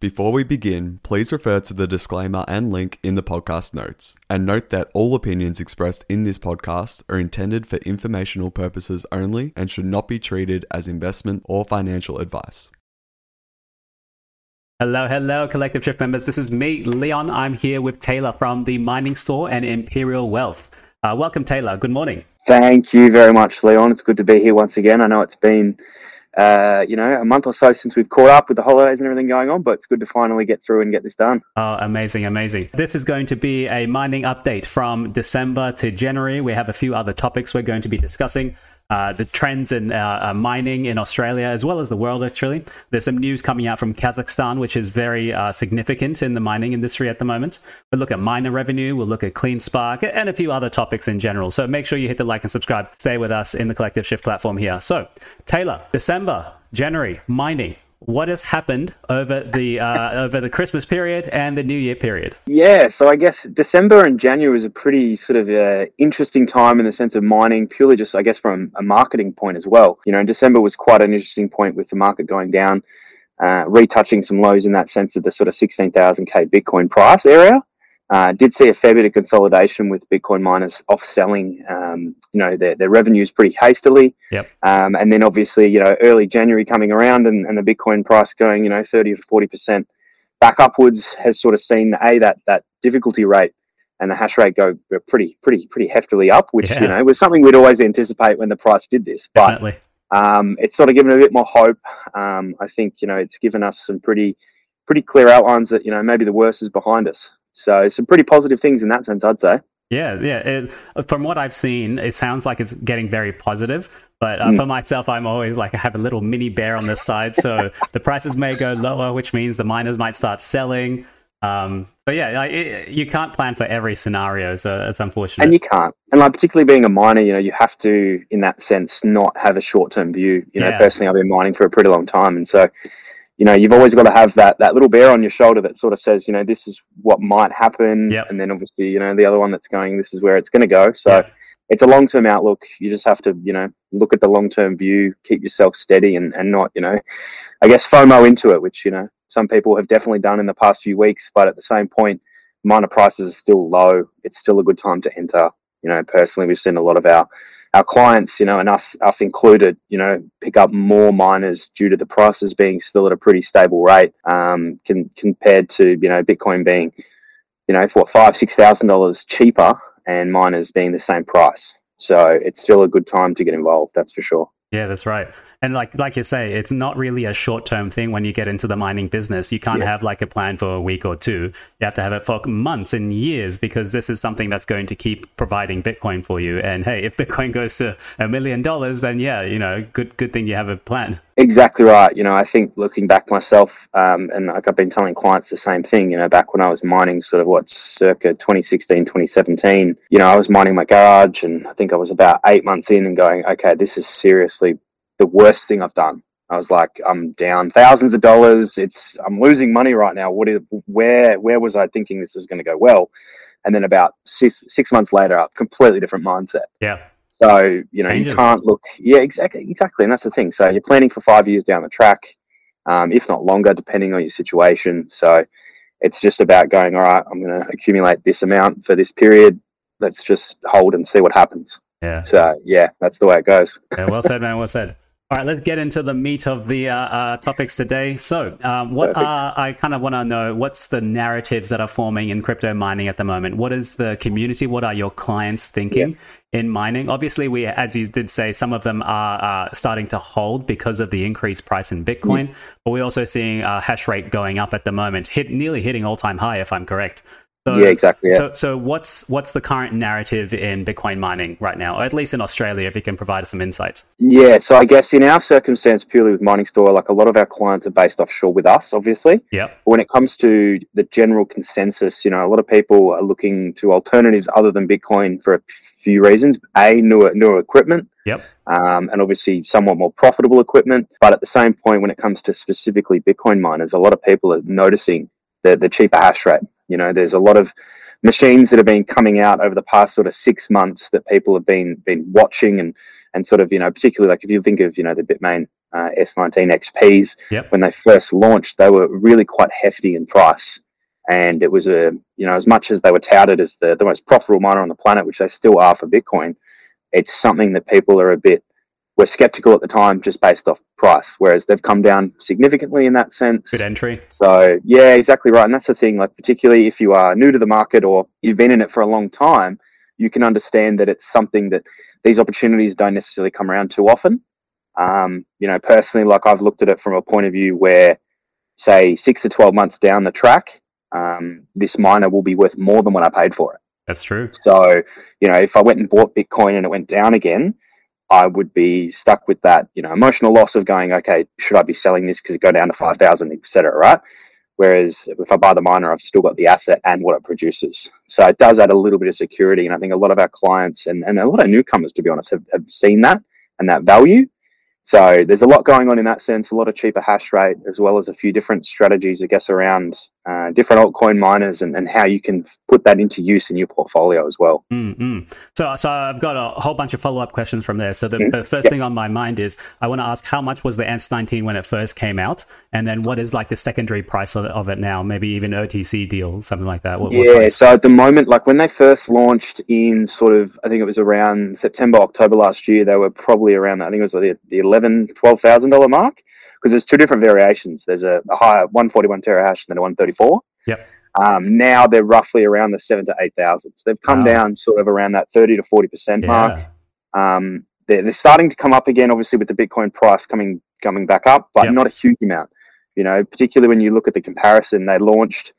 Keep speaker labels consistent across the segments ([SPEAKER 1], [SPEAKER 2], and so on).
[SPEAKER 1] Before we begin, please refer to the disclaimer and link in the podcast notes. And note that all opinions expressed in this podcast are intended for informational purposes only and should not be treated as investment or financial advice.
[SPEAKER 2] Hello, hello, Collective Shift members. This is me, Leon. I'm here with Taylor from the Mining Store and Imperial Wealth. Uh, welcome, Taylor. Good morning.
[SPEAKER 3] Thank you very much, Leon. It's good to be here once again. I know it's been uh, you know, a month or so since we've caught up with the holidays and everything going on, but it's good to finally get through and get this done.
[SPEAKER 2] Oh, amazing, amazing. This is going to be a mining update from December to January. We have a few other topics we're going to be discussing uh, the trends in uh, uh, mining in Australia as well as the world. Actually, there's some news coming out from Kazakhstan, which is very uh, significant in the mining industry at the moment. We'll look at miner revenue, we'll look at CleanSpark, and a few other topics in general. So make sure you hit the like and subscribe. Stay with us in the Collective Shift platform here. So, Taylor, December, January, mining what has happened over the uh, over the Christmas period and the New Year period?
[SPEAKER 3] Yeah, so I guess December and January is a pretty sort of uh, interesting time in the sense of mining, purely just I guess from a marketing point as well. You know, December was quite an interesting point with the market going down, uh, retouching some lows in that sense of the sort of sixteen thousand k Bitcoin price area. Uh, did see a fair bit of consolidation with Bitcoin miners off selling, um, you know, their, their revenues pretty hastily.
[SPEAKER 2] Yep.
[SPEAKER 3] Um, and then obviously, you know, early January coming around and, and the Bitcoin price going, you know, 30 or 40% back upwards has sort of seen a that that difficulty rate and the hash rate go pretty pretty pretty heftily up, which yeah. you know was something we'd always anticipate when the price did this. But Definitely. um, it's sort of given a bit more hope. Um, I think you know it's given us some pretty pretty clear outlines that you know maybe the worst is behind us. So some pretty positive things in that sense, I'd say.
[SPEAKER 2] Yeah, yeah. It, from what I've seen, it sounds like it's getting very positive. But uh, mm. for myself, I'm always like I have a little mini bear on this side, so the prices may go lower, which means the miners might start selling. Um, so yeah, like, it, you can't plan for every scenario, so it's unfortunate.
[SPEAKER 3] And you can't, and like particularly being a miner, you know, you have to, in that sense, not have a short-term view. You know, yeah. personally, I've been mining for a pretty long time, and so you know, you've always got to have that that little bear on your shoulder that sort of says, you know, this is what might happen,
[SPEAKER 2] yep.
[SPEAKER 3] and then obviously, you know, the other one that's going, this is where it's going to go. So yep. it's a long term outlook. You just have to, you know, look at the long term view, keep yourself steady, and and not, you know, I guess FOMO into it, which you know some people have definitely done in the past few weeks. But at the same point, miner prices are still low. It's still a good time to enter. You know, personally, we've seen a lot of our our clients, you know, and us us included, you know, pick up more miners due to the prices being still at a pretty stable rate, um, can, compared to you know Bitcoin being, you know, for five six thousand dollars cheaper, and miners being the same price. So it's still a good time to get involved. That's for sure.
[SPEAKER 2] Yeah, that's right. And like like you say, it's not really a short term thing when you get into the mining business. You can't yeah. have like a plan for a week or two. You have to have it for months and years because this is something that's going to keep providing Bitcoin for you. And hey, if Bitcoin goes to a million dollars, then yeah, you know, good good thing you have a plan.
[SPEAKER 3] Exactly right. You know, I think looking back myself, um, and like I've been telling clients the same thing. You know, back when I was mining, sort of what circa 2016, 2017. You know, I was mining my garage, and I think I was about eight months in and going, okay, this is seriously the worst thing I've done. I was like, I'm down thousands of dollars. It's I'm losing money right now. What is where where was I thinking this was going to go well? And then about six six months later, a completely different mindset.
[SPEAKER 2] Yeah.
[SPEAKER 3] So you know Changes. you can't look. Yeah, exactly, exactly, and that's the thing. So you're planning for five years down the track, um, if not longer, depending on your situation. So it's just about going. All right, I'm going to accumulate this amount for this period. Let's just hold and see what happens.
[SPEAKER 2] Yeah.
[SPEAKER 3] So yeah, that's the way it goes.
[SPEAKER 2] yeah, well said, man. Well said. All right, let's get into the meat of the uh, uh, topics today. So, um, what are, I kind of want to know what's the narratives that are forming in crypto mining at the moment? What is the community? What are your clients thinking in mining? Obviously, we, as you did say, some of them are uh, starting to hold because of the increased price in Bitcoin, but we're also seeing uh, hash rate going up at the moment, hit nearly hitting all time high, if I'm correct.
[SPEAKER 3] So, yeah, exactly. Yeah.
[SPEAKER 2] So, so what's what's the current narrative in Bitcoin mining right now, or at least in Australia, if you can provide us some insight?
[SPEAKER 3] Yeah, so I guess in our circumstance, purely with Mining Store, like a lot of our clients are based offshore with us, obviously.
[SPEAKER 2] Yeah.
[SPEAKER 3] When it comes to the general consensus, you know, a lot of people are looking to alternatives other than Bitcoin for a few reasons. A, newer newer equipment.
[SPEAKER 2] Yep.
[SPEAKER 3] Um, and obviously somewhat more profitable equipment. But at the same point, when it comes to specifically Bitcoin miners, a lot of people are noticing the, the cheaper hash rate. You know, there's a lot of machines that have been coming out over the past sort of six months that people have been been watching and and sort of you know particularly like if you think of you know the Bitmain uh, S19 XPs,
[SPEAKER 2] Yep.
[SPEAKER 3] when they first launched, they were really quite hefty in price. And it was a, you know, as much as they were touted as the, the most profitable miner on the planet, which they still are for Bitcoin, it's something that people are a bit, were skeptical at the time just based off price. Whereas they've come down significantly in that sense.
[SPEAKER 2] Good entry.
[SPEAKER 3] So yeah, exactly right. And that's the thing, like particularly if you are new to the market or you've been in it for a long time, you can understand that it's something that these opportunities don't necessarily come around too often. Um, you know, personally, like I've looked at it from a point of view where, say, six to twelve months down the track, um, this miner will be worth more than what I paid for it.
[SPEAKER 2] That's true.
[SPEAKER 3] So, you know, if I went and bought Bitcoin and it went down again, I would be stuck with that, you know, emotional loss of going, okay, should I be selling this because it go down to 5,000, et cetera, right? Whereas if I buy the miner, I've still got the asset and what it produces. So it does add a little bit of security. And I think a lot of our clients and, and a lot of newcomers, to be honest, have, have seen that and that value. So there's a lot going on in that sense, a lot of cheaper hash rate, as well as a few different strategies, I guess, around uh, different altcoin miners and, and how you can put that into use in your portfolio as well.
[SPEAKER 2] Mm-hmm. So, so I've got a whole bunch of follow up questions from there. So the,
[SPEAKER 3] Mhm.
[SPEAKER 2] the first
[SPEAKER 3] Yep.
[SPEAKER 2] thing on my mind is I want to ask how much was the S19 when it first came out, and then what is like the secondary price of, of it now? Maybe even OTC deal, something like that. What, what
[SPEAKER 3] Yeah,
[SPEAKER 2] price?
[SPEAKER 3] so at the moment, like when they first launched in sort of, I think it was around September, October last year, they were probably around. I think it was the, the eleven, twelve thousand dollar mark because there's two different variations. There's a, a higher 141 terahash and then a 134.
[SPEAKER 2] Yep.
[SPEAKER 3] Um, now they're roughly around the seven to eight thousand. So they've come
[SPEAKER 2] Wow.
[SPEAKER 3] down sort of around that 30 to 40 percent mark. Um, they're, they're starting to come up again, obviously with the Bitcoin price coming coming back up, but
[SPEAKER 2] Yep.
[SPEAKER 3] not a huge amount. You know, particularly when you look at the comparison, they launched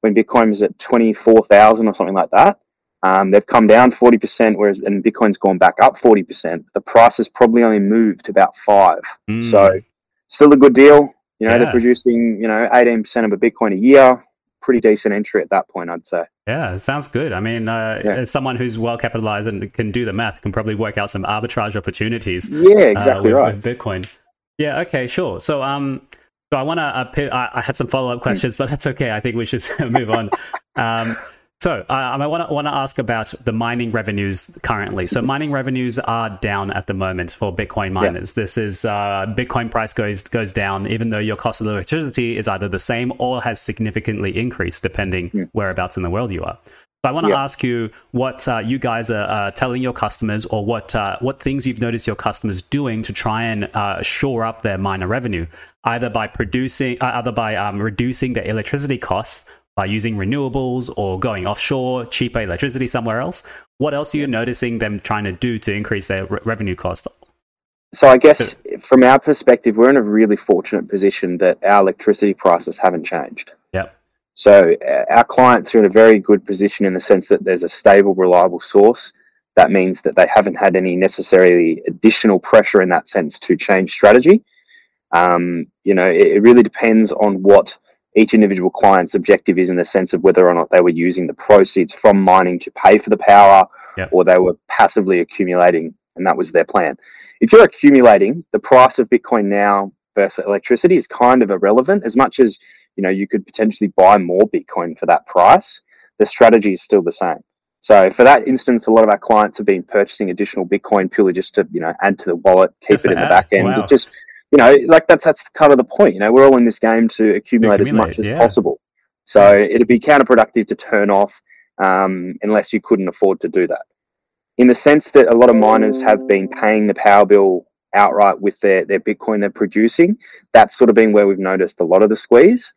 [SPEAKER 3] when Bitcoin was at twenty four thousand or something like that. Um, they've come down forty percent, whereas and Bitcoin's gone back up forty percent. The price has probably only moved about five.
[SPEAKER 2] Mm.
[SPEAKER 3] So still a good deal. You know,
[SPEAKER 2] Yeah.
[SPEAKER 3] they're producing you know eighteen percent of a Bitcoin a year. Pretty decent entry at that point, I'd say.
[SPEAKER 2] Yeah, it sounds good. I mean, uh,
[SPEAKER 3] Yeah.
[SPEAKER 2] as someone who's well capitalized and can do the math, can probably work out some arbitrage opportunities.
[SPEAKER 3] Yeah,
[SPEAKER 2] uh,
[SPEAKER 3] exactly
[SPEAKER 2] with,
[SPEAKER 3] right.
[SPEAKER 2] with Bitcoin. Yeah. Okay. Sure. So, um, so I want to. Uh, I, I had some follow up questions, but that's okay. I think we should move on. Um, so uh, I want to want to ask about the mining revenues currently. So mining revenues are down at the moment for Bitcoin miners. This is uh, Bitcoin price goes goes down, even though your cost of electricity is either the same or has significantly increased, depending
[SPEAKER 3] Yeah.
[SPEAKER 2] whereabouts in the world you are. So I want to
[SPEAKER 3] Yeah.
[SPEAKER 2] ask you what uh, you guys are uh, telling your customers, or what uh, what things you've noticed your customers doing to try and uh, shore up their miner revenue, either by producing, uh, either by um, reducing their electricity costs by using renewables or going offshore, cheaper electricity somewhere else. What else are you noticing them trying to do to increase their re- revenue cost?
[SPEAKER 3] So I guess from our perspective, we're in a really fortunate position that our electricity prices haven't changed.
[SPEAKER 2] Yep.
[SPEAKER 3] So uh, our clients are in a very good position in the sense that there's a stable, reliable source. That means that they haven't had any necessarily additional pressure in that sense to change strategy. Um, you know, it, it really depends on what each individual client's objective is in the sense of whether or not they were using the proceeds from mining to pay for the power
[SPEAKER 2] Yep.
[SPEAKER 3] or they were passively accumulating and that was their plan. If you're accumulating, the price of Bitcoin now versus electricity is kind of irrelevant as much as you know you could potentially buy more Bitcoin for that price. The strategy is still the same. So for that instance, a lot of our clients have been purchasing additional Bitcoin purely just to you know add to the wallet, keep
[SPEAKER 2] Just
[SPEAKER 3] it in the
[SPEAKER 2] add.
[SPEAKER 3] back end.
[SPEAKER 2] Wow.
[SPEAKER 3] Just you know, like that's that's kind of the point. You know, we're all in this game to accumulate, as
[SPEAKER 2] accumulate,
[SPEAKER 3] much as
[SPEAKER 2] yeah.
[SPEAKER 3] possible. So it'd be counterproductive to turn off um, unless you couldn't afford to do that. In the sense that a lot of miners have been paying the power bill outright with their, their Bitcoin they're producing, that's sort of been where we've noticed a lot of the squeeze.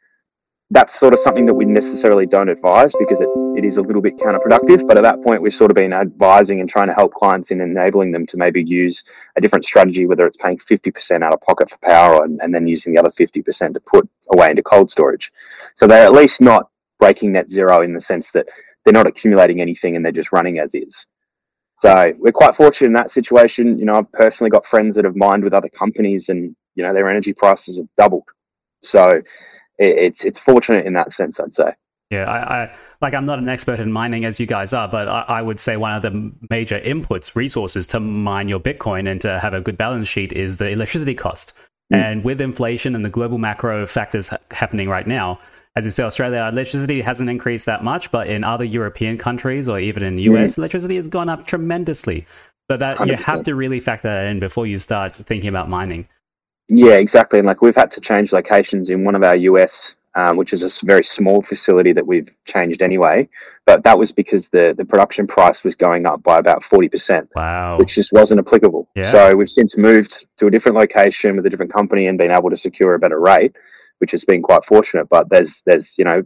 [SPEAKER 3] That's sort of something that we necessarily don't advise because it, it is a little bit counterproductive. But at that point, we've sort of been advising and trying to help clients in enabling them to maybe use a different strategy, whether it's paying 50% out of pocket for power and, and then using the other 50% to put away into cold storage. So they're at least not breaking net zero in the sense that they're not accumulating anything and they're just running as is. So we're quite fortunate in that situation. You know, I've personally got friends that have mined with other companies and, you know, their energy prices have doubled. So it, it's it's fortunate in that sense, I'd say.
[SPEAKER 2] Yeah, I, I like I'm not an expert in mining as you guys are, but I, I would say one of the major inputs, resources to mine your Bitcoin and to have a good balance sheet is the electricity cost.
[SPEAKER 3] Mm.
[SPEAKER 2] And with inflation and the global macro factors ha- happening right now, as you say, Australia electricity hasn't increased that much, but in other European countries or even in the US, electricity has gone up tremendously. So that you have to really factor that in before you start thinking about mining.
[SPEAKER 3] Yeah, exactly. And like we've had to change locations in one of our US, um, which is a very small facility that we've changed anyway. But that was because the the production price was going up by about forty percent,
[SPEAKER 2] Wow.
[SPEAKER 3] which just wasn't applicable.
[SPEAKER 2] Yeah.
[SPEAKER 3] So we've since moved to a different location with a different company and been able to secure a better rate, which has been quite fortunate. But there's there's you know.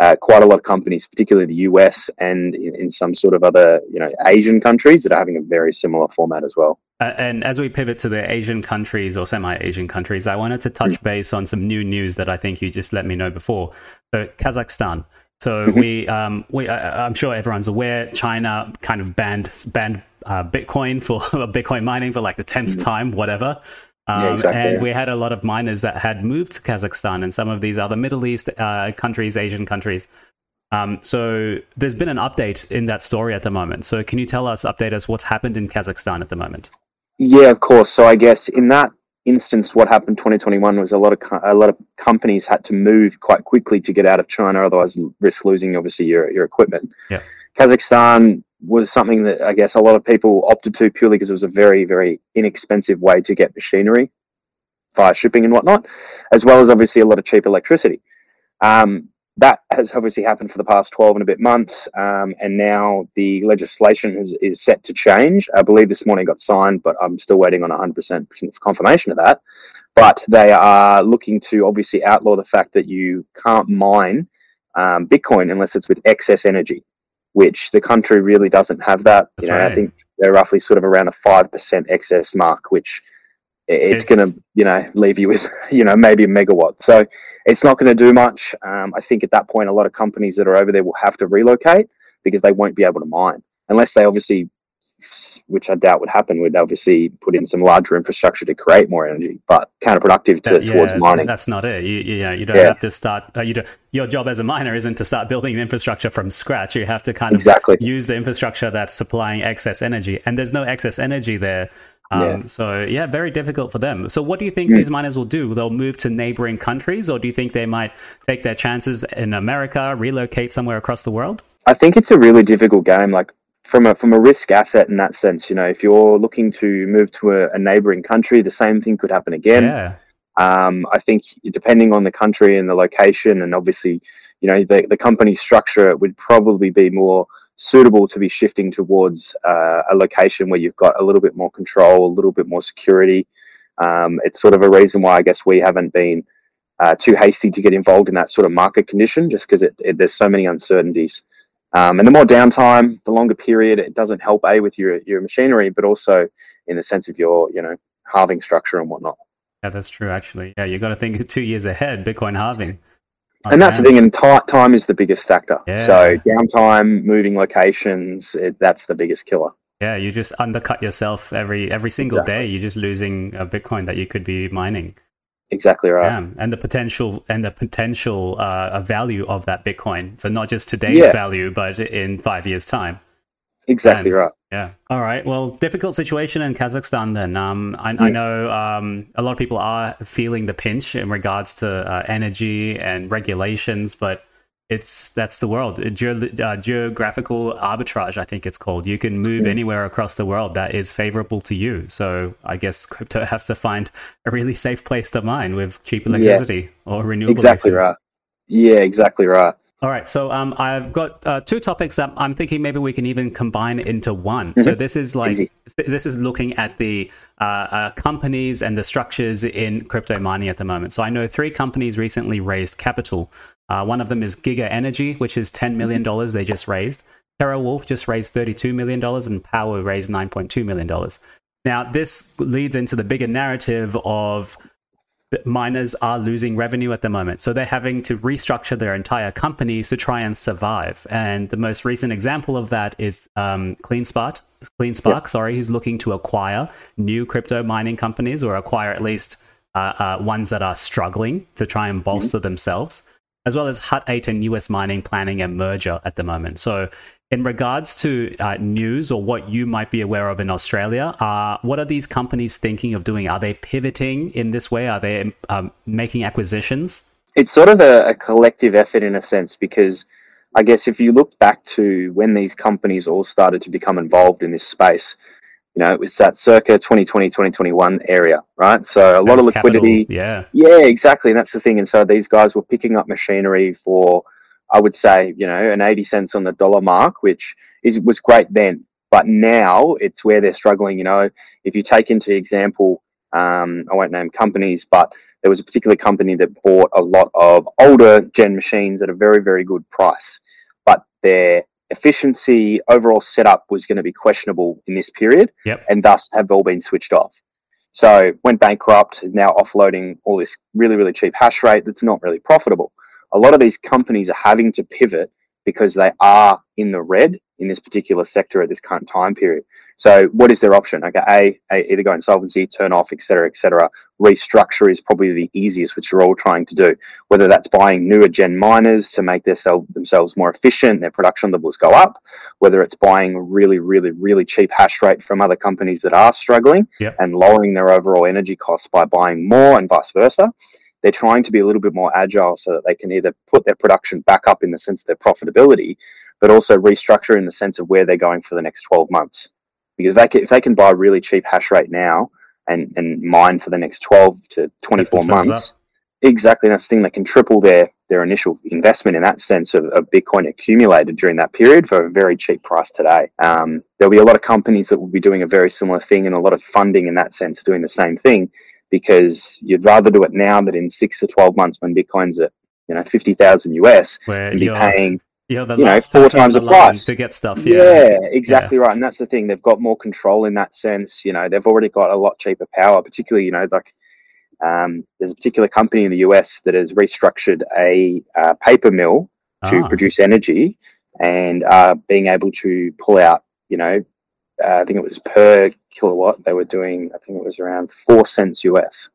[SPEAKER 3] Uh, quite a lot of companies, particularly the US and in, in some sort of other, you know, Asian countries that are having a very similar format as well.
[SPEAKER 2] Uh, and as we pivot to the Asian countries or semi-Asian countries, I wanted to touch base on some new news that I think you just let me know before. So Kazakhstan. So
[SPEAKER 3] Mm-hmm.
[SPEAKER 2] we, um, we, I I'm sure everyone's aware. China kind of banned banned uh, Bitcoin for Bitcoin mining for like the tenth time, whatever. Um.
[SPEAKER 3] Yeah, exactly,
[SPEAKER 2] and we had a lot of miners that had moved to Kazakhstan and some of these other Middle East uh, countries, Asian countries. Um, so there's been an update in that story at the moment. So can you tell us, update us, what's happened in Kazakhstan at the moment?
[SPEAKER 3] Yeah, of course. So I guess in that instance, what happened 2021 was a lot of co- a lot of companies had to move quite quickly to get out of China, otherwise risk losing obviously your your equipment.
[SPEAKER 2] Yeah.
[SPEAKER 3] Kazakhstan was something that I guess a lot of people opted to purely because it was a very very inexpensive way to get machinery via shipping and whatnot, as well as obviously a lot of cheap electricity. Um, that has obviously happened for the past 12 and a bit months, um, and now the legislation is, is set to change. I believe this morning got signed, but I'm still waiting on 100% confirmation of that. But they are looking to obviously outlaw the fact that you can't mine um, Bitcoin unless it's with excess energy, which the country really doesn't have that.
[SPEAKER 2] That's
[SPEAKER 3] you know,
[SPEAKER 2] right.
[SPEAKER 3] I think they're roughly sort of around a 5% excess mark, which it's,
[SPEAKER 2] It's-
[SPEAKER 3] going to, you know, leave you with, you know, maybe a megawatt. So it's not going to do much. Um, I think at that point, a lot of companies that are over there will have to relocate because they won't be able to mine unless they obviously, which I doubt would happen, would obviously put in some larger infrastructure to create more energy, but counterproductive to,
[SPEAKER 2] That-
[SPEAKER 3] towards mining.
[SPEAKER 2] That's not it. You, you know, you don't
[SPEAKER 3] Yeah.
[SPEAKER 2] have to start. Uh, you do, your job as a miner isn't to start building the infrastructure from scratch. You have to kind of
[SPEAKER 3] Exactly.
[SPEAKER 2] use the infrastructure that's supplying excess energy, and there's no excess energy there. Um,
[SPEAKER 3] Yeah.
[SPEAKER 2] So yeah, very difficult for them. So what do you think
[SPEAKER 3] Mm.
[SPEAKER 2] these miners will do? They'll move to neighboring countries, or do you think they might take their chances in America, relocate somewhere across the world?
[SPEAKER 3] I think it's a really difficult game. Like from a from a risk asset in that sense, you know, if you're looking to move to a, a neighboring country, the same thing could happen again.
[SPEAKER 2] yeah,
[SPEAKER 3] Um, I think depending on the country and the location, and obviously, you know, the, the company structure, it would probably be more suitable to be shifting towards uh, a location where you've got a little bit more control, a little bit more security. Um, it's sort of a reason why I guess we haven't been uh, too hasty to get involved in that sort of market condition, just because there's so many uncertainties. Um, and the more downtime, the longer period, it doesn't help a with your your machinery, but also in the sense of your you know halving structure and whatnot.
[SPEAKER 2] yeah, that's true. Actually, yeah, you've got to think two years ahead. Bitcoin halving,
[SPEAKER 3] and that's the thing and ti time is the biggest factor
[SPEAKER 2] Yeah.
[SPEAKER 3] so downtime moving locations it, that's the biggest killer
[SPEAKER 2] Yeah, you just undercut yourself every every single
[SPEAKER 3] Exactly.
[SPEAKER 2] day. You're just losing a Bitcoin that you could be mining.
[SPEAKER 3] exactly right
[SPEAKER 2] Yeah, and the potential and the potential uh, value of that Bitcoin. So not just today's
[SPEAKER 3] Yeah.
[SPEAKER 2] value, but in five years' time.
[SPEAKER 3] Exactly right
[SPEAKER 2] Yeah. All right. Well, difficult situation in Kazakhstan. Then um, I, I
[SPEAKER 3] Mm.
[SPEAKER 2] know um, a lot of people are feeling the pinch in regards to uh, energy and regulations, but it's that's the world. Geo- uh, geographical arbitrage, I think it's called. You can move
[SPEAKER 3] Mm.
[SPEAKER 2] anywhere across the world that is favorable to you. So I guess crypto has to find a really safe place to mine with cheap electricity or renewable.
[SPEAKER 3] exactly
[SPEAKER 2] electricity.
[SPEAKER 3] right yeah exactly right
[SPEAKER 2] All right, so um, I've got uh, two topics that I'm thinking maybe we can even combine into one. So this is like this is looking at the uh, uh, companies and the structures in crypto mining at the moment. So I know three companies recently raised capital. Uh, one of them is Giga Energy, which is ten million dollars they just raised. TeraWulf just raised thirty-two million dollars, and Power raised nine point two million dollars. Now this leads into the bigger narrative of miners are losing revenue at the moment. So they're having to restructure their entire companies to try and survive. And the most recent example of that is um, CleanSpark, CleanSpark, sorry, who's looking to acquire new crypto mining companies or acquire at least uh, uh, ones that are struggling to try and bolster themselves, as well as Hut 8 and US Mining planning a merger at the moment. So in regards to uh, news or what you might be aware of in Australia, uh, what are these companies thinking of doing? Are they pivoting in this way? Are they um, making acquisitions?
[SPEAKER 3] it's sort of a, a collective effort in a sense because I guess if you look back to when these companies all started to become involved in this space, you know, it was that circa 2020, 2021 area, right? So a lot of liquidity.
[SPEAKER 2] capital, Yeah.
[SPEAKER 3] Yeah, exactly. And that's the thing. And so these guys were picking up machinery for, I would say, you know, an 80 cents on the dollar mark, which is was great then. But now it's where they're struggling. You know, if you take into example, um, I won't name companies, but there was a particular company that bought a lot of older gen machines at a very, very good price. But their efficiency, overall setup was going to be questionable in this period
[SPEAKER 2] Yep.
[SPEAKER 3] and thus have all been switched off. So went bankrupt, is now offloading all this really, really cheap hash rate that's not really profitable. A lot of these companies are having to pivot because they are in the red in this particular sector at this current time period. So what is their option? Okay, A, a either go insolvency, turn off, et cetera, et cetera. Restructure is probably the easiest, which we're all trying to do. Whether that's buying newer gen miners to make their sel- themselves more efficient, their production levels go up, whether it's buying really, really, really cheap hash rate from other companies that are struggling
[SPEAKER 2] Yep.
[SPEAKER 3] and lowering their overall energy costs by buying more and vice versa. They're trying to be a little bit more agile so that they can either put their production back up in the sense of their profitability, but also restructure in the sense of where they're going for the next 12 months. Because they can, if they can buy really cheap hash rate now and, and mine for the next 12 to 24
[SPEAKER 2] themselves
[SPEAKER 3] months, exactly that's the thing. They can triple their, their initial investment in that sense of, of Bitcoin accumulated during that period for a very cheap price today. Um, there'll be a lot of companies that will be doing a very similar thing and a lot of funding in that sense doing the same thing because you'd rather do it now than in six to 12 months when Bitcoin's at, you know, 50,000 US
[SPEAKER 2] Where
[SPEAKER 3] and be paying you know, four times the price.
[SPEAKER 2] to get stuff.
[SPEAKER 3] yeah,
[SPEAKER 2] Yeah.
[SPEAKER 3] exactly right. And that's the thing. They've got more control in that sense. You know, they've already got a lot cheaper power, particularly, you know, like um, there's a particular company in the US that has restructured a uh, paper mill to
[SPEAKER 2] Ah,
[SPEAKER 3] produce energy and uh, being able to pull out, you know, uh, I think it was per kilowatt, they were doing, I think it was around four cents US.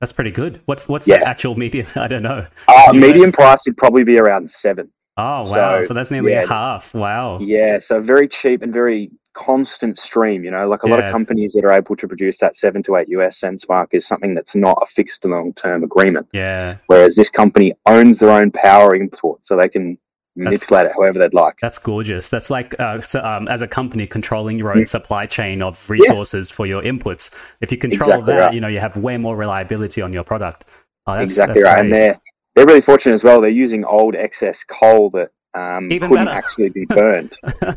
[SPEAKER 2] that's pretty good. What's what's
[SPEAKER 3] Yeah.
[SPEAKER 2] the actual median? I don't know.
[SPEAKER 3] Uh, median price would probably be around seven.
[SPEAKER 2] Oh wow!
[SPEAKER 3] So,
[SPEAKER 2] So, that's nearly
[SPEAKER 3] yeah.
[SPEAKER 2] half. Wow.
[SPEAKER 3] Yeah, so very cheap and very constant stream. You know, like a lot of companies that are able to produce that seven to eight US cents mark is something that's not a fixed long term agreement.
[SPEAKER 2] Yeah,
[SPEAKER 3] Whereas this company owns their own power import, so they can manipulate it however they'd like.
[SPEAKER 2] that's gorgeous. That's like uh, so, um, as a company controlling your own supply chain of resources for your inputs. If you control
[SPEAKER 3] Exactly
[SPEAKER 2] that,
[SPEAKER 3] right.
[SPEAKER 2] you know you have way more reliability on your product. Oh, that's,
[SPEAKER 3] exactly
[SPEAKER 2] that's
[SPEAKER 3] right, and they're they're really fortunate as well. They're using old excess coal that um, couldn't
[SPEAKER 2] better.
[SPEAKER 3] actually be burned.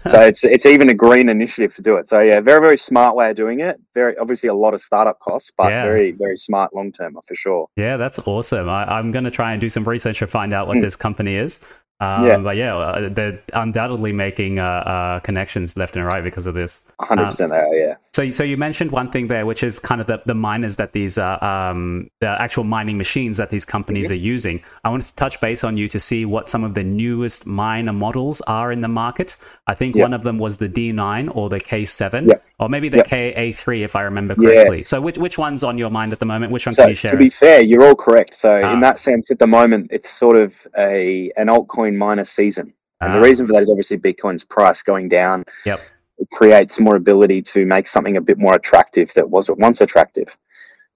[SPEAKER 3] so it's it's even a green initiative to do it. So yeah, very very smart way of doing it. Very obviously a lot of startup costs, but
[SPEAKER 2] Yeah.
[SPEAKER 3] very very smart long term for sure.
[SPEAKER 2] Yeah, that's awesome. I, I'm going to try and do some research to find out what
[SPEAKER 3] Mm.
[SPEAKER 2] this company is. Um,
[SPEAKER 3] Yeah.
[SPEAKER 2] But yeah, uh, they're undoubtedly making uh, uh, connections left and right because of this.
[SPEAKER 3] hundred percent they are. Yeah.
[SPEAKER 2] So, so you mentioned one thing there, which is kind of the, the miners that these uh, um, the actual mining machines that these companies are using. I wanted to touch base on you to see what some of the newest miner models are in the market. I think
[SPEAKER 3] Yeah.
[SPEAKER 2] one of them was the D9 or the K7,
[SPEAKER 3] Yeah.
[SPEAKER 2] or maybe the
[SPEAKER 3] Yeah.
[SPEAKER 2] KA3 if I remember correctly. So, which which one's on your mind at the moment? Which one
[SPEAKER 3] So
[SPEAKER 2] can you share?
[SPEAKER 3] to be fair, you're all correct. So
[SPEAKER 2] Ah.
[SPEAKER 3] in that sense, at the moment, it's sort of a an altcoin miner season, and the
[SPEAKER 2] Ah.
[SPEAKER 3] reason for that is obviously Bitcoin's price going down.
[SPEAKER 2] Yep.
[SPEAKER 3] It creates more ability to make something a bit more attractive that wasn't once attractive.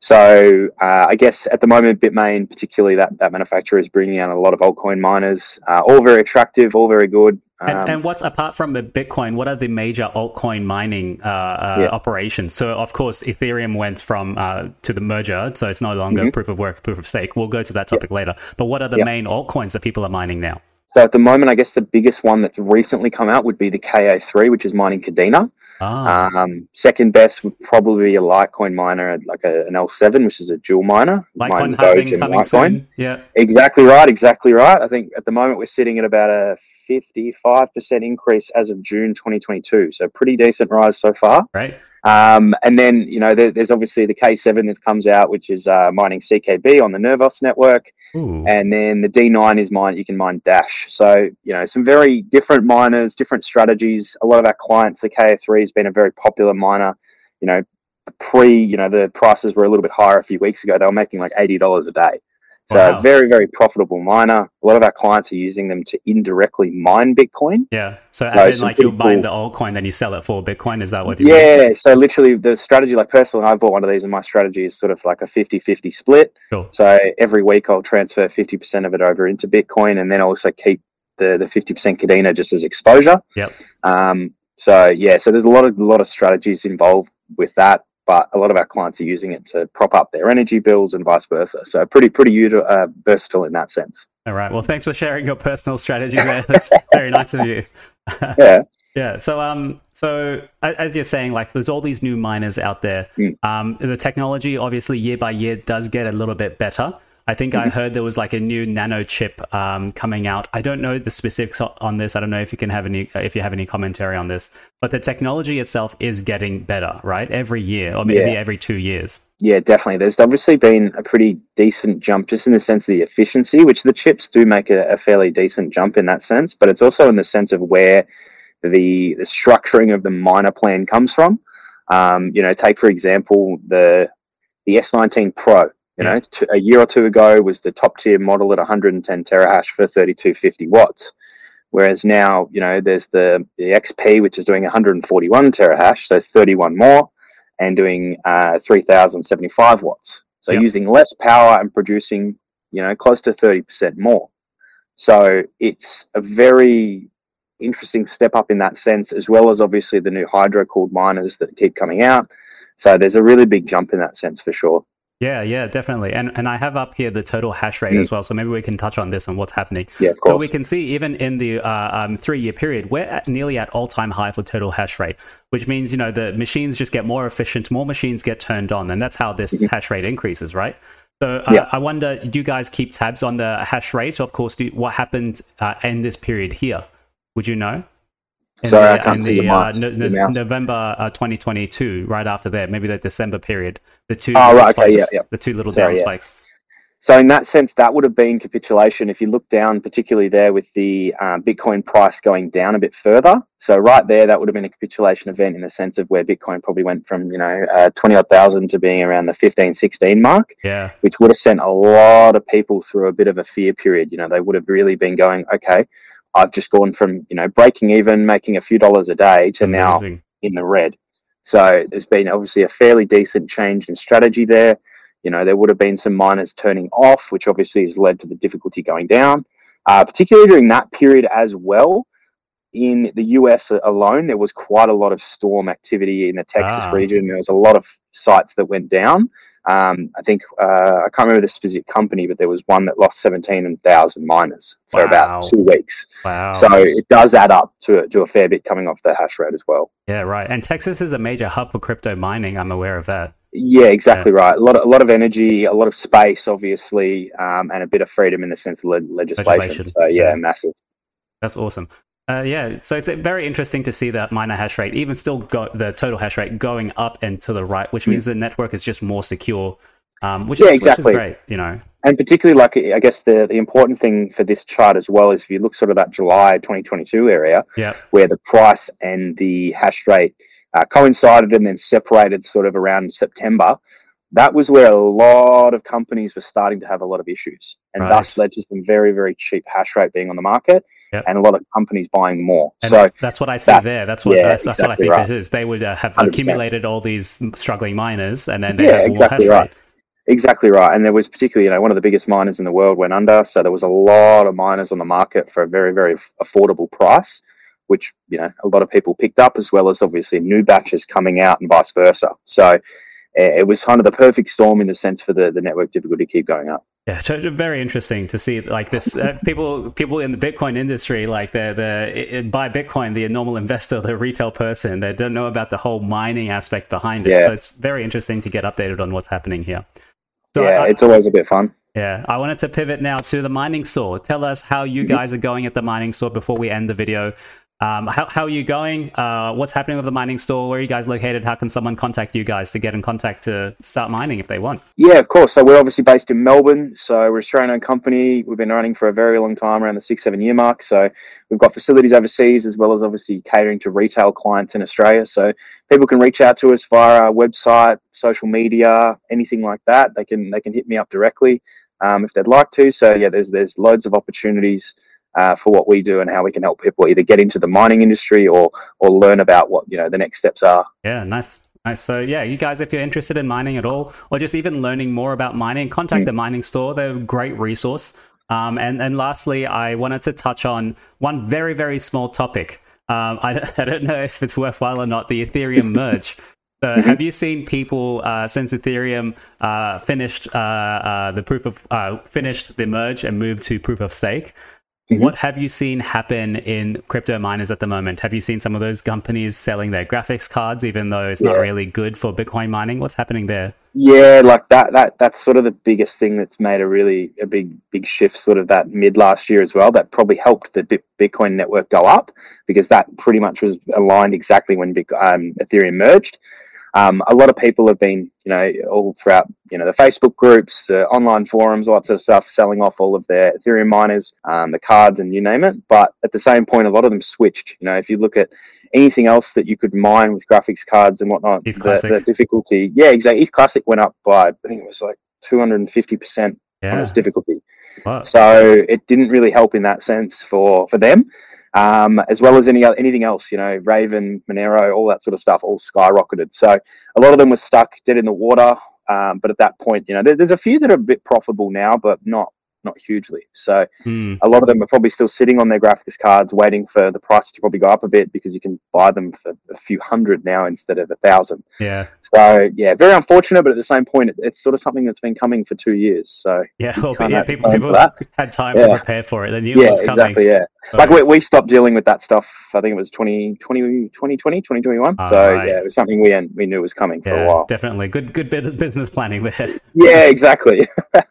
[SPEAKER 3] So uh, I guess at the moment, Bitmain, particularly that that manufacturer, is bringing out a lot of altcoin miners, uh, all very attractive, all very good.
[SPEAKER 2] And,
[SPEAKER 3] Um,
[SPEAKER 2] and what's apart from the Bitcoin? What are the major altcoin mining uh, uh,
[SPEAKER 3] Yeah.
[SPEAKER 2] operations? So, of course, Ethereum went from uh, to the merger, so it's no longer
[SPEAKER 3] Mhm.
[SPEAKER 2] proof of work, proof of stake. We'll go to that topic later. But what are the
[SPEAKER 3] Yeah.
[SPEAKER 2] main altcoins that people are mining now?
[SPEAKER 3] so at the moment, I guess the biggest one that's recently come out would be the KA3, which is mining Kadena.
[SPEAKER 2] Ah,
[SPEAKER 3] Um, second best would probably be a Litecoin miner, like a, an L7, which is a dual miner.
[SPEAKER 2] Litecoin
[SPEAKER 3] Doge and
[SPEAKER 2] coming
[SPEAKER 3] Litecoin.
[SPEAKER 2] soon. Yeah,
[SPEAKER 3] Exactly right, exactly right. I think at the moment we're sitting at about a 55% increase as of June 2022. So pretty decent rise so far.
[SPEAKER 2] right.
[SPEAKER 3] Um, and then, you know, there, there's obviously the K7 that comes out, which is uh, mining CKB on the Nervos network.
[SPEAKER 2] Ooh.
[SPEAKER 3] And then the D9 is mine, you can mine Dash. So, you know, some very different miners, different strategies. A lot of our clients, the KA3 has been a very popular miner. You know, pre, you know, the prices were a little bit higher a few weeks ago. They were making like $80 a day. So,
[SPEAKER 2] Wow.
[SPEAKER 3] very, very profitable miner. A lot of our clients are using them to indirectly mine Bitcoin.
[SPEAKER 2] yeah. So,
[SPEAKER 3] So
[SPEAKER 2] as in, like,
[SPEAKER 3] pretty
[SPEAKER 2] buying the altcoin, then you sell it for Bitcoin. Is that what you mean?
[SPEAKER 3] Yeah. So, literally, the strategy, like personally, I bought one of these, and my strategy is sort of like a 50 50 split.
[SPEAKER 2] Cool.
[SPEAKER 3] So every week I'll transfer 50% of it over into Bitcoin and then also keep the, the 50% Kadena just as exposure.
[SPEAKER 2] Yep.
[SPEAKER 3] Um, so yeah, so there's a lot of a lot of strategies involved with that. But a lot of our clients are using it to prop up their energy bills and vice versa. So pretty pretty uh, versatile in that sense.
[SPEAKER 2] All right. Well, thanks for sharing your personal strategy there. That's very nice of you.
[SPEAKER 3] yeah.
[SPEAKER 2] Yeah. So, um, so as you're saying, like, there's all these new miners out there.
[SPEAKER 3] Mm.
[SPEAKER 2] Um, the technology, obviously, year by year, does get a little bit better. I think
[SPEAKER 3] Mm-hmm.
[SPEAKER 2] I heard there was like a new nano chip um, coming out. I don't know the specifics on this. I don't know if you can have any if you have any commentary on this. But the technology itself is getting better, right? Every year, or maybe
[SPEAKER 3] Yeah.
[SPEAKER 2] every two years.
[SPEAKER 3] Yeah, definitely. There's obviously been a pretty decent jump just in the sense of the efficiency, which the chips do make a, a fairly decent jump in that sense, but it's also in the sense of where the the structuring of the miner plan comes from. Um, you know, take for example the the S19 Pro. You know, t- a year or two ago was the top tier model at 110 terahash for 3250 watts. Whereas now, you know, there's the, the XP, which is doing 141 terahash, so 31 more, and doing uh, 3075 watts. So
[SPEAKER 2] Yep.
[SPEAKER 3] using less power and producing, you know, close to 30% more. So it's a very interesting step up in that sense, as well as obviously the new hydro cooled miners that keep coming out. So there's a really big jump in that sense for sure.
[SPEAKER 2] Yeah, yeah, definitely. And and I have up here the total hash rate
[SPEAKER 3] Mm.
[SPEAKER 2] as well. So maybe we can touch on this and what's happening.
[SPEAKER 3] Yeah, of course.
[SPEAKER 2] we can see even in the uh, um, three-year period, we're at nearly at all-time high for total hash rate, which means you know the machines just get more efficient, more machines get turned on, and that's how this hash rate increases, right? So uh,
[SPEAKER 3] Yeah.
[SPEAKER 2] I wonder, do you guys keep tabs on the hash rate? Of course, do, what happened uh, in this period here? Would you know? In
[SPEAKER 3] Sorry, I can't
[SPEAKER 2] in
[SPEAKER 3] see
[SPEAKER 2] the,
[SPEAKER 3] the
[SPEAKER 2] uh, no- no- November uh, 2022, right after that, maybe the December period, the two
[SPEAKER 3] Oh,
[SPEAKER 2] little
[SPEAKER 3] right, okay,
[SPEAKER 2] spikes,
[SPEAKER 3] yeah, yeah.
[SPEAKER 2] the two little
[SPEAKER 3] Sorry,
[SPEAKER 2] down
[SPEAKER 3] yeah.
[SPEAKER 2] spikes.
[SPEAKER 3] So in that sense, that would have been capitulation. If you look down, particularly there with the um, Bitcoin price going down a bit further, so right there, that would have been a capitulation event in the sense of where Bitcoin probably went from you know uh, twenty odd thousand to being around the 15, 16 mark,
[SPEAKER 2] Yeah,
[SPEAKER 3] which would have sent a lot of people through a bit of a fear period. You know, they would have really been going, okay, I've just gone from you know breaking even, making a few dollars a day to now in the red. So there's been obviously a fairly decent change in strategy there. You know, there would have been some miners turning off, which obviously has led to the difficulty going down, uh, particularly during that period as well. In the US alone, there was quite a lot of storm activity in the Texas
[SPEAKER 2] Ah.
[SPEAKER 3] region. There was a lot of sites that went down. Um, I think uh, I can't remember the specific company, but there was one that lost 17,000 miners for
[SPEAKER 2] Wow.
[SPEAKER 3] about two weeks.
[SPEAKER 2] Wow.
[SPEAKER 3] So it does add up to, to a fair bit coming off the hash rate as well.
[SPEAKER 2] Yeah, right. And Texas is a major hub for crypto mining. I'm aware of that.
[SPEAKER 3] Yeah, exactly right. A lot, of, a lot of energy, a lot of space, obviously, um, and a bit of freedom in the sense of le- legislation.
[SPEAKER 2] Legislation,
[SPEAKER 3] So yeah,
[SPEAKER 2] yeah.
[SPEAKER 3] massive.
[SPEAKER 2] That's awesome. Uh, yeah, so it's very interesting to see that miner hash rate, even still go, the total hash rate going up and to the right, which means the network is just more secure, um, which,
[SPEAKER 3] Yeah,
[SPEAKER 2] is, which is
[SPEAKER 3] exactly.
[SPEAKER 2] great, you know.
[SPEAKER 3] And particularly, like I guess the the important thing for this chart as well is if you look sort of that July 2022 area
[SPEAKER 2] Yeah,
[SPEAKER 3] where the price and the hash rate uh, coincided and then separated sort of around September. That was where a lot of companies were starting to have a lot of issues, and
[SPEAKER 2] Right.
[SPEAKER 3] thus led to some very very cheap hash rate being on the market,
[SPEAKER 2] Yep.
[SPEAKER 3] and a lot of companies buying more.
[SPEAKER 2] and
[SPEAKER 3] so
[SPEAKER 2] that's what I see
[SPEAKER 3] that-
[SPEAKER 2] there. That's what
[SPEAKER 3] yeah,
[SPEAKER 2] that's, that's what I think
[SPEAKER 3] right.
[SPEAKER 2] it is. They would uh, have
[SPEAKER 3] 100%.
[SPEAKER 2] accumulated all these struggling miners, and then they
[SPEAKER 3] Yeah,
[SPEAKER 2] have
[SPEAKER 3] exactly right.
[SPEAKER 2] rate.
[SPEAKER 3] Exactly right. And there was particularly, you know, one of the biggest miners in the world went under. So there was a lot of miners on the market for a very, very affordable price, which, you know, a lot of people picked up, as well as obviously new batches coming out and vice versa. So uh, it was kind of the perfect storm in the sense for the, the network difficulty to keep going up.
[SPEAKER 2] Yeah, so very interesting to see like this. Uh, people, people in the Bitcoin industry, like the the buy Bitcoin, the normal investor, the retail person, they don't know about the whole mining aspect behind it.
[SPEAKER 3] Yeah.
[SPEAKER 2] So it's very interesting to get updated on what's happening here. So
[SPEAKER 3] yeah,
[SPEAKER 2] I-
[SPEAKER 3] it's always a bit fun.
[SPEAKER 2] yeah, I wanted to pivot now to the mining store. Tell us how you guys are going at the mining store before we end the video. Um, how, how are you going? Uh, what's happening with the mining store? Where are you guys located? How can someone contact you guys to get in contact to start mining if they want?
[SPEAKER 3] Yeah, of course. So we're obviously based in Melbourne. So we're an Australian-owned company. We've been running for a very long time, around the six, seven-year mark. So we've got facilities overseas as well as obviously catering to retail clients in Australia. So people can reach out to us via our website, social media, anything like that. They can they can hit me up directly um, if they'd like to. So yeah, there's there's loads of opportunities. Uh, for what we do and how we can help people either get into the mining industry or or learn about what you know the next steps are.
[SPEAKER 2] Yeah, nice. Nice. So, yeah, you guys, if you're interested in mining at all, or just even learning more about mining, contact
[SPEAKER 3] Mm.
[SPEAKER 2] the mining store. They're a great resource. Um, and, and lastly, I wanted to touch on one very, very small topic. Um, I, I don't know if it's worthwhile or not the Ethereum merge. So, mm-hmm. have you seen people uh, since Ethereum uh, finished uh, uh the proof of uh, finished the merge and moved to proof of stake? Mm-hmm. What have you seen happen in crypto miners at the moment? Have you seen some of those companies selling their graphics cards, even though it's yeah. not really good for Bitcoin mining? What's happening there?
[SPEAKER 3] Yeah, like that. That that's sort of the biggest thing that's made a really a big big shift, sort of that mid last year as well. That probably helped the Bitcoin network go up because that pretty much was aligned exactly when um, Ethereum merged. Um, a lot of people have been, you know, all throughout, you know, the Facebook groups, the online forums, lots of stuff, selling off all of their Ethereum miners, um, the cards, and you name it. But at the same point, a lot of them switched. You know, if you look at anything else that you could mine with graphics cards and whatnot, the, the, difficulty, yeah, exactly. ETH Classic went up by, I think it was like 250% yeah. on its difficulty. Wow. So it didn't really help in that sense for for them um, as well as any anything else. You know, Raven, Monero, all that sort of stuff, all skyrocketed. So a lot of them were stuck dead in the water. Um, but at that point, you know, there, there's a few that are a bit profitable now, but not not hugely. So hmm. a lot of them are probably still sitting on their graphics cards, waiting for the price to probably go up a bit because you can buy them for a few hundred now instead of a thousand.
[SPEAKER 2] Yeah.
[SPEAKER 3] So yeah, very unfortunate, but at the same point, it, it's sort of something that's been coming for two years. So
[SPEAKER 2] yeah, well, yeah, people, people had time yeah. to prepare for it. They knew
[SPEAKER 3] yeah,
[SPEAKER 2] it was
[SPEAKER 3] coming. exactly. Yeah, like we, we stopped dealing with that stuff. I think it was 20, 2020, 2021. Oh, so right. yeah, it was something we we knew was coming yeah, for a while.
[SPEAKER 2] Definitely good, good bit of business planning there.
[SPEAKER 3] yeah, exactly.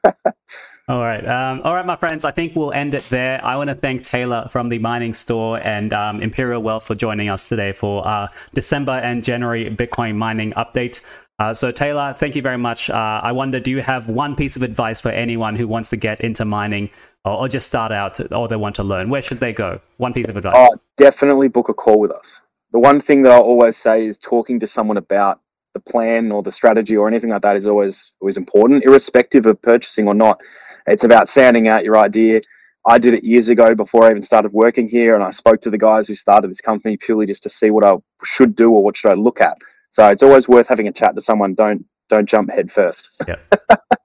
[SPEAKER 2] All right. Um, all right, my friends. I think we'll end it there. I want to thank Taylor from the Mining Store and um, Imperial Wealth for joining us today for December and January Bitcoin mining update. Uh, so, Taylor, thank you very much. Uh, I wonder, do you have one piece of advice for anyone who wants to get into mining or, or just start out or they want to learn? Where should they go? One piece of advice. Oh,
[SPEAKER 3] definitely book a call with us. The one thing that I always say is talking to someone about the plan or the strategy or anything like that is always always important, irrespective of purchasing or not. It's about sounding out your idea. I did it years ago before I even started working here, and I spoke to the guys who started this company purely just to see what I should do or what should I look at. So it's always worth having a chat to someone. Don't don't jump head first.
[SPEAKER 2] Yeah.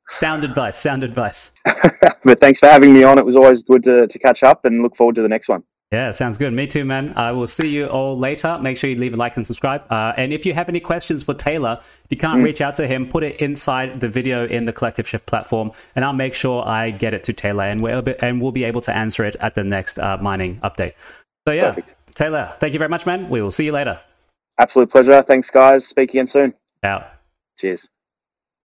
[SPEAKER 2] sound advice. Sound advice.
[SPEAKER 3] but thanks for having me on. It was always good to, to catch up, and look forward to the next one.
[SPEAKER 2] Yeah, sounds good. Me too, man. I will see you all later. Make sure you leave a like and subscribe. Uh, and if you have any questions for Taylor, if you can't mm. reach out to him, put it inside the video in the Collective Shift platform, and I'll make sure I get it to Taylor, and we'll be, and we'll be able to answer it at the next uh, mining update. So yeah, Perfect. Taylor, thank you very much, man. We will see you later.
[SPEAKER 3] Absolute pleasure. Thanks, guys. Speak again soon.
[SPEAKER 2] Out.
[SPEAKER 3] Cheers.